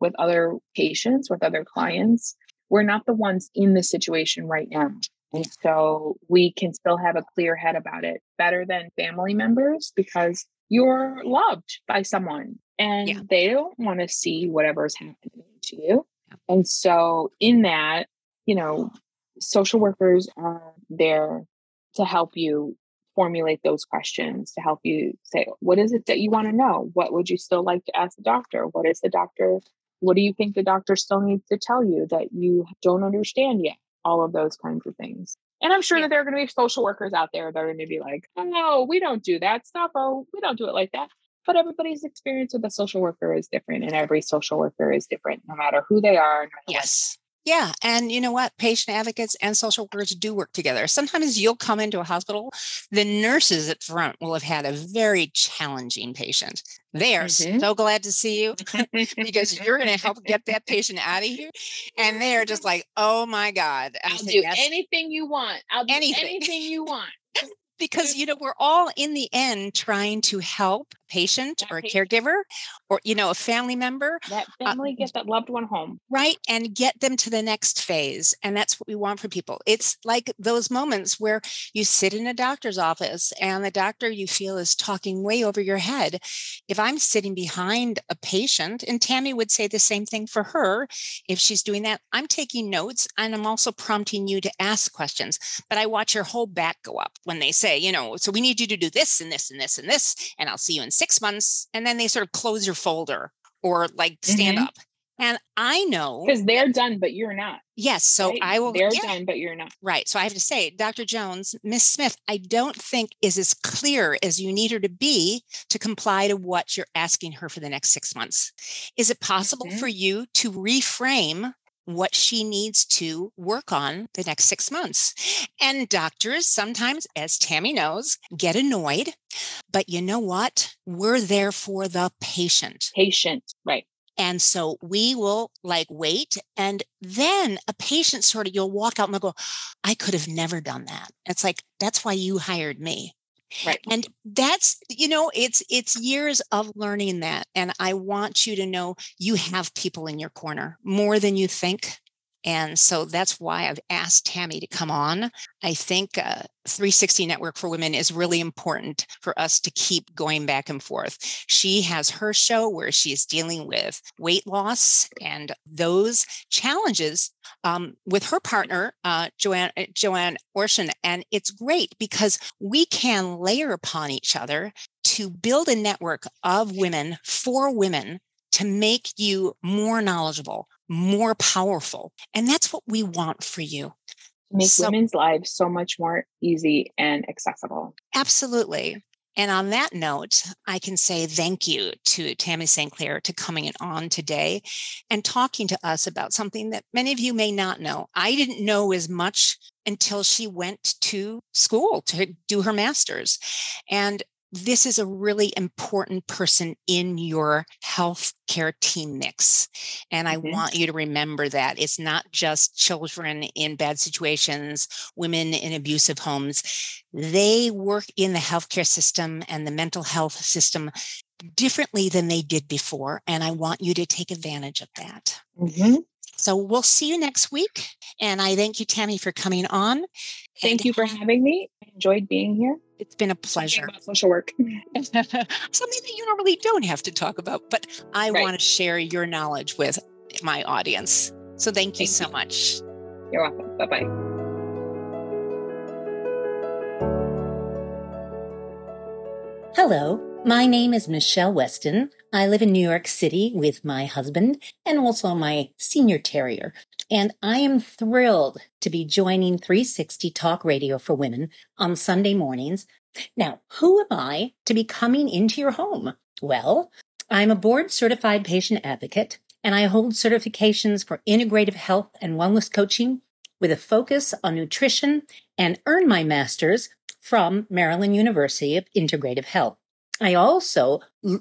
with other patients, with other clients, we're not the ones in the situation right now. And so we can still have a clear head about it better than family members because you're loved by someone and Yeah. they don't want to see whatever's happening to you. And so, in that, you know, social workers are there to help you formulate those questions, to help you say, what is it that you want to know? What would you still like to ask the doctor? What is the doctor? What do you think the doctor still needs to tell you that you don't understand yet? All of those kinds of things. And I'm sure Yeah. that there are going to be social workers out there that are going to be like, oh, no, we don't do that stuff. Oh, we don't do it like that. But everybody's experience with a social worker is different, and every social worker is different, no matter who they are. no Yes. Yeah. And you know what? Patient advocates and social workers do work together. Sometimes you'll come into a hospital, the nurses at front will have had a very challenging patient. They are Mhm. so glad to see you [laughs] [laughs] because you're going to help get that patient out of here. And they are just like, oh my God. I'll say, do "Yes." anything you want. I'll do Anything. anything, you want. Because mm-hmm. you know we're all in the end trying to help a patient That or a patient. caregiver or you know a family member That uh, family get that loved one home. right and get them to the next phase and that's what we want for people it's like those moments where you sit in a doctor's office and the doctor you feel is talking way over your head if i'm sitting behind a patient and tammy would say the same thing for her if she's doing that i'm taking notes and i'm also prompting you to ask questions but i watch your whole back go up when they say you know so we need you to do this and this and this and this and i'll see you in six months and then they sort of close your folder or like stand Mhm. up and I know, Because they're done, but you're not. yes. So right? I will, They're yeah, done, but you're not. right. So I have to say, Dr. Jones, Miss Smith, I don't think is as clear as you need her to be to comply to what you're asking her for the next six months. Is it possible Mhm. for you to reframe what she needs to work on the next six months? And doctors sometimes, as Tammy knows, get annoyed. But you know what? We're there for the patient. Patient. Right. And so we will like wait. And then a patient sort of, you'll walk out and they'll go, I could have never done that. It's like, that's why you hired me. Right. And that's, you know, it's it's years of learning that. And I want you to know you have people in your corner more than you think. And so that's why I've asked Tammy to come on. I think uh, 360 Network for Women is really important for us to keep going back and forth. She has her show where she is dealing with weight loss and those challenges um, with her partner, uh, Joanne uh, Joanne Orshan, and it's great because we can layer upon each other to build a network of women for women to make you more knowledgeable, more powerful, and that's what we want for you. Make So- women's lives so much more easy and accessible. Absolutely. And on that note, I can say thank you to Tammy St. Clair to coming on today and talking to us about something that many of you may not know. I didn't know as much until she went to school to do her master's. And this is a really important person in your health care team mix. And I Mhm. want you to remember that it's not just children in bad situations, women in abusive homes. They work in the healthcare system and the mental health system differently than they did before. And I want you to take advantage of that. Mhm. So we'll see you next week. And I thank you, Tammy, for coming on. Thank And you for having me. I enjoyed being here. It's been a pleasure. about social work. [laughs] [laughs] Something that you normally don't have to talk about, but I Right. want to share your knowledge with my audience. So thank you Thank so you. much. You're welcome. Bye bye. Hello, my name is Michele Weston. I live in New York City with my husband and also my senior terrier. And I am thrilled to be joining 360 Talk Radio for Women on Sunday mornings. Now, who am I to be coming into your home? Well, I'm a board certified patient advocate and I hold certifications for integrative health and wellness coaching with a focus on nutrition and earn my master's from Maryland University of Integrative Health. I also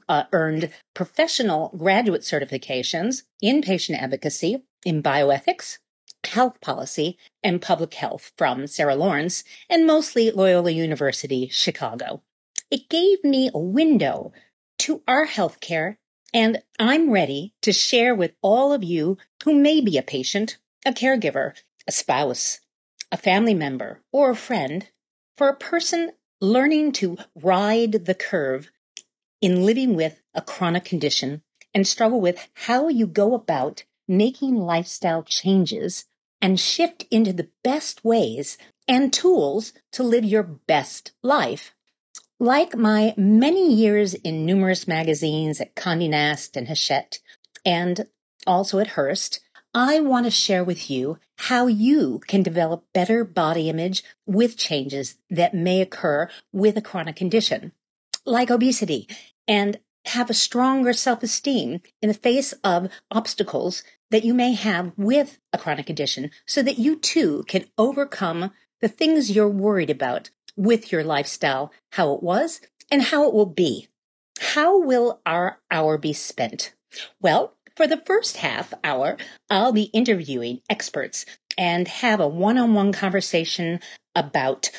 uh, earned professional graduate certifications in patient advocacy, in bioethics, health policy, and public health from Sarah Lawrence and mostly Loyola University, Chicago. It gave me a window to our healthcare, and I'm ready to share with all of you who may be a patient, a caregiver, a spouse, a family member, or a friend for a person learning to ride the curve in living with a chronic condition and struggle with how you go about making lifestyle changes and shift into the best ways and tools to live your best life. Like my many years in numerous magazines at Condé Nast and Hachette, and also at Hearst, I want to share with you how you can develop better body image with changes that may occur with a chronic condition, like obesity, and have a stronger self-esteem in the face of obstacles that you may have with a chronic condition so that you too can overcome the things you're worried about with your lifestyle, how it was and how it will be. How will our hour be spent? Well, for the first half hour, I'll be interviewing experts and have a one on one conversation about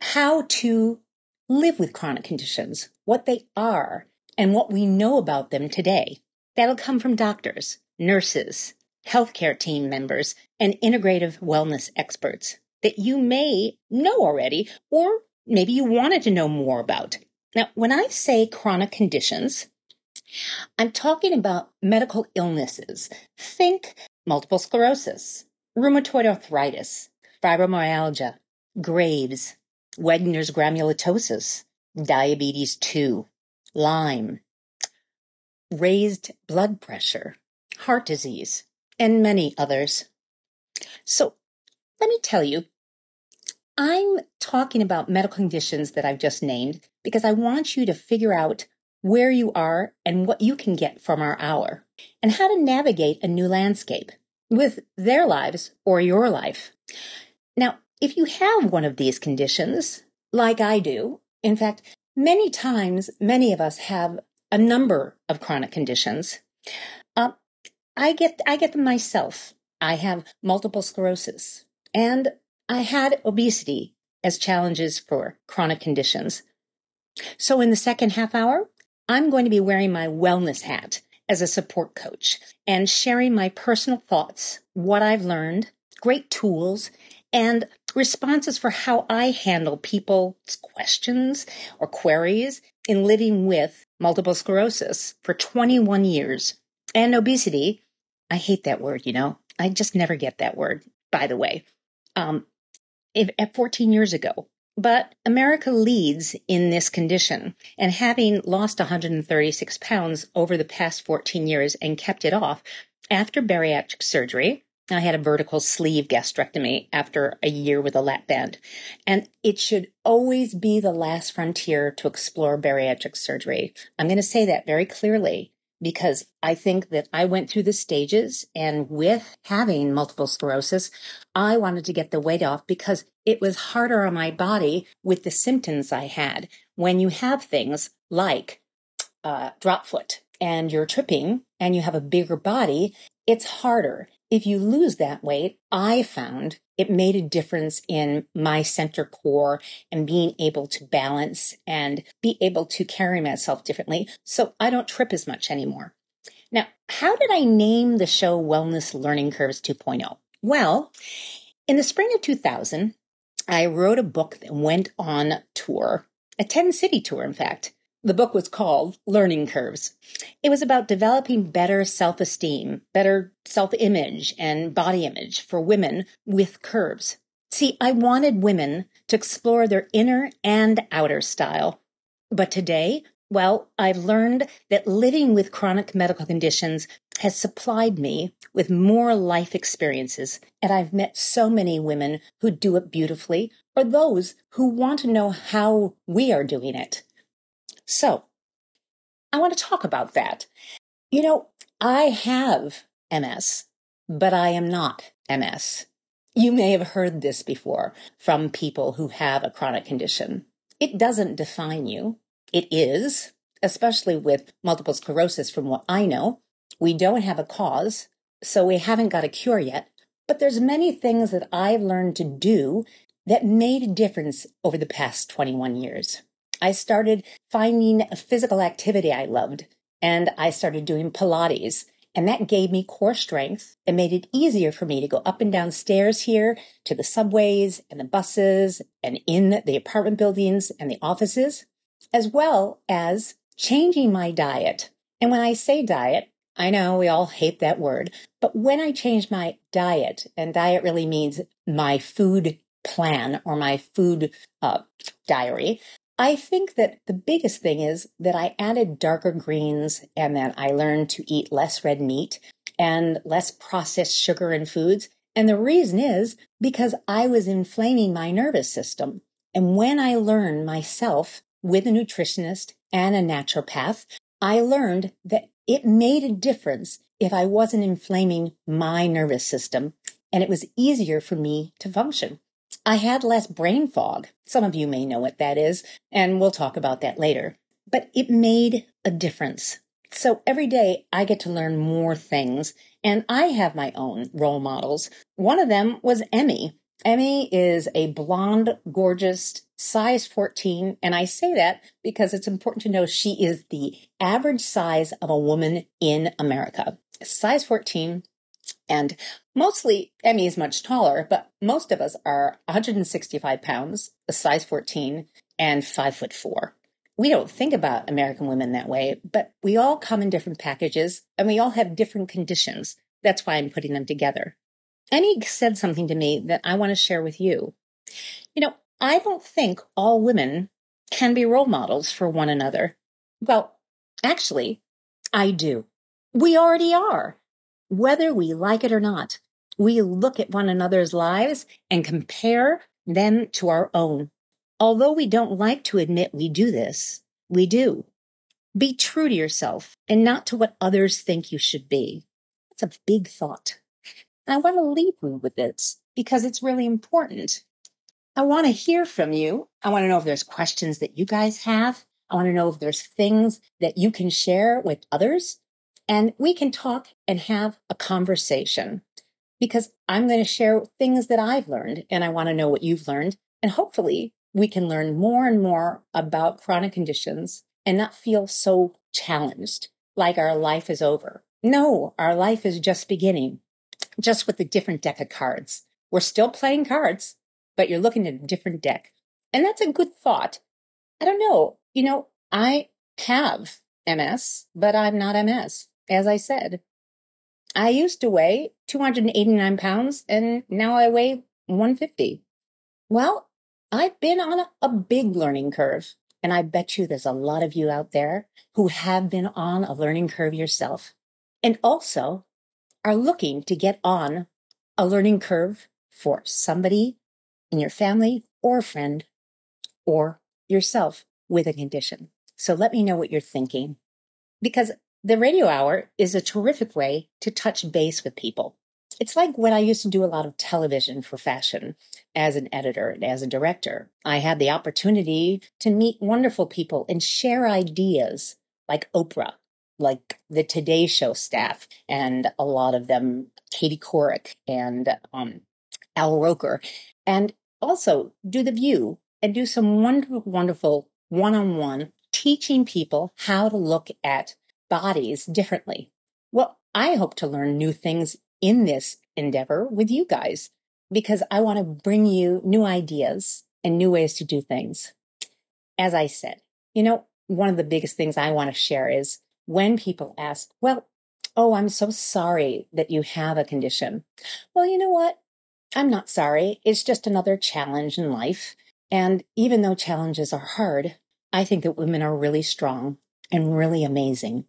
how to live with chronic conditions, what they are, and what we know about them today. That'll come from doctors, nurses, healthcare team members, and integrative wellness experts that you may know already, or maybe you wanted to know more about. Now, when I say chronic conditions, I'm talking about medical illnesses. Think multiple sclerosis, rheumatoid arthritis, fibromyalgia, Graves, Wegener's granulomatosis, diabetes 2, Lyme, raised blood pressure, heart disease, and many others. So let me tell you, I'm talking about medical conditions that I've just named because I want you to figure out where you are and what you can get from our hour, and how to navigate a new landscape with their lives or your life. Now, if you have one of these conditions, like I do, in fact, many times, many of us have a number of chronic conditions. Uh, I get, I get them myself. I have multiple sclerosis and I had obesity as challenges for chronic conditions. So in the second half hour, I'm going to be wearing my wellness hat as a support coach and sharing my personal thoughts, what I've learned, great tools, and responses for how I handle people's questions or queries in living with multiple sclerosis for 21 years. And obesity, I hate that word, you know. I just never get that word, by the way. Um, if, at 14 years ago, but America leads in this condition. And having lost 136 pounds over the past 14 years and kept it off after bariatric surgery, I had a vertical sleeve gastrectomy after a year with a lap band. And it should always be the last frontier to explore bariatric surgery. I'm going to say that very clearly because I think that I went through the stages and with having multiple sclerosis, I wanted to get the weight off because it was harder on my body with the symptoms I had. When you have things like uh, drop foot and you're tripping and you have a bigger body, it's harder. If you lose that weight, I found it made a difference in my center core and being able to balance and be able to carry myself differently. So I don't trip as much anymore. Now, how did I name the show Wellness Learning Curves 2.0? Well, in the spring of 2000, I wrote a book that went on tour, a 10 city tour, in fact. The book was called Learning Curves. It was about developing better self esteem, better self image, and body image for women with curves. See, I wanted women to explore their inner and outer style But today, well, I've learned that living with chronic medical conditions has supplied me with more life experiences, and I've met so many women who do it beautifully, or those who want to know how we are doing it. So, I want to talk about that. You know, I have MS, but I am not MS. You may have heard this before from people who have a chronic condition. It doesn't define you. It is, especially with multiple sclerosis, from what I know. We don't have a cause, so we haven't got a cure yet. But there's many things that I've learned to do that made a difference over the past 21 years. I started finding a physical activity I loved, and I started doing Pilates. And that gave me core strength and made it easier for me to go up and down stairs here to the subways and the buses and in the apartment buildings and the offices, as well as changing my diet. And when I say diet, I know we all hate that word, but when I changed my diet, and diet really means my food plan or my food uh, diary, I think that the biggest thing is that I added darker greens and that I learned to eat less red meat and less processed sugar and foods. And the reason is because I was inflaming my nervous system. And when I learned myself with a nutritionist and a naturopath, I learned that it made a difference if I wasn't inflaming my nervous system and it was easier for me to function. I had less brain fog. Some of you may know what that is, and we'll talk about that later. But it made a difference. So every day I get to learn more things, and I have my own role models. One of them was Emmy. Emmy is a blonde, gorgeous, size 14, and I say that because it's important to know she is the average size of a woman in America. Size 14, and mostly Emmy is much taller, but most of us are 165 pounds, a size 14, and five foot four. We don't think about American women that way, but we all come in different packages and we all have different conditions. That's why I'm putting them together. Emmy said something to me that I want to share with you. You know, I don't think all women can be role models for one another. Well, actually, I do. We already are. Whether we like it or not, we look at one another's lives and compare them to our own. Although we don't like to admit we do this, we do. Be true to yourself and not to what others think you should be. That's a big thought. And I want to leave you with this because it's really important. I want to hear from you. I want to know if there's questions that you guys have. I want to know if there's things that you can share with others and we can talk and have a conversation because I'm going to share things that I've learned and I want to know what you've learned. And hopefully we can learn more and more about chronic conditions and not feel so challenged like our life is over. No, our life is just beginning, just with a different deck of cards. We're still playing cards, but you're looking at a different deck. And that's a good thought. I don't know. You know, I have MS, but I'm not MS as I said. I used to weigh 289 pounds and now I weigh 150. Well, I've been on a, big learning curve. And I bet you there's a lot of you out there who have been on a learning curve yourself and also are looking to get on a learning curve for somebody in your family or friend or yourself with a condition. So let me know what you're thinking because the radio hour is a terrific way to touch base with people. It's like when I used to do a lot of television for fashion as an editor and as a director. I had the opportunity to meet wonderful people and share ideas like Oprah, like the Today Show staff, and a lot of them, Katie Couric and um, Al Roker, and also do The View and do some wonderful, wonderful one on one teaching people how to look at bodies differently. Well, I hope to learn new things in this endeavor with you guys because I want to bring you new ideas and new ways to do things. As I said, you know, one of the biggest things I want to share is when people ask, well, oh, I'm so sorry that you have a condition. Well, you know what? I'm not sorry. It's just another challenge in life. And even though challenges are hard, I think that women are really strong and really amazing.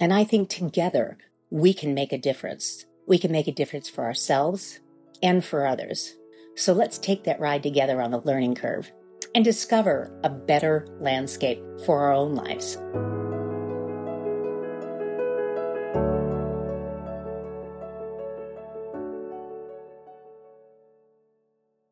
And I think together we can make a difference. We can make a difference for ourselves and for others. So let's take that ride together on the learning curve and discover a better landscape for our own lives.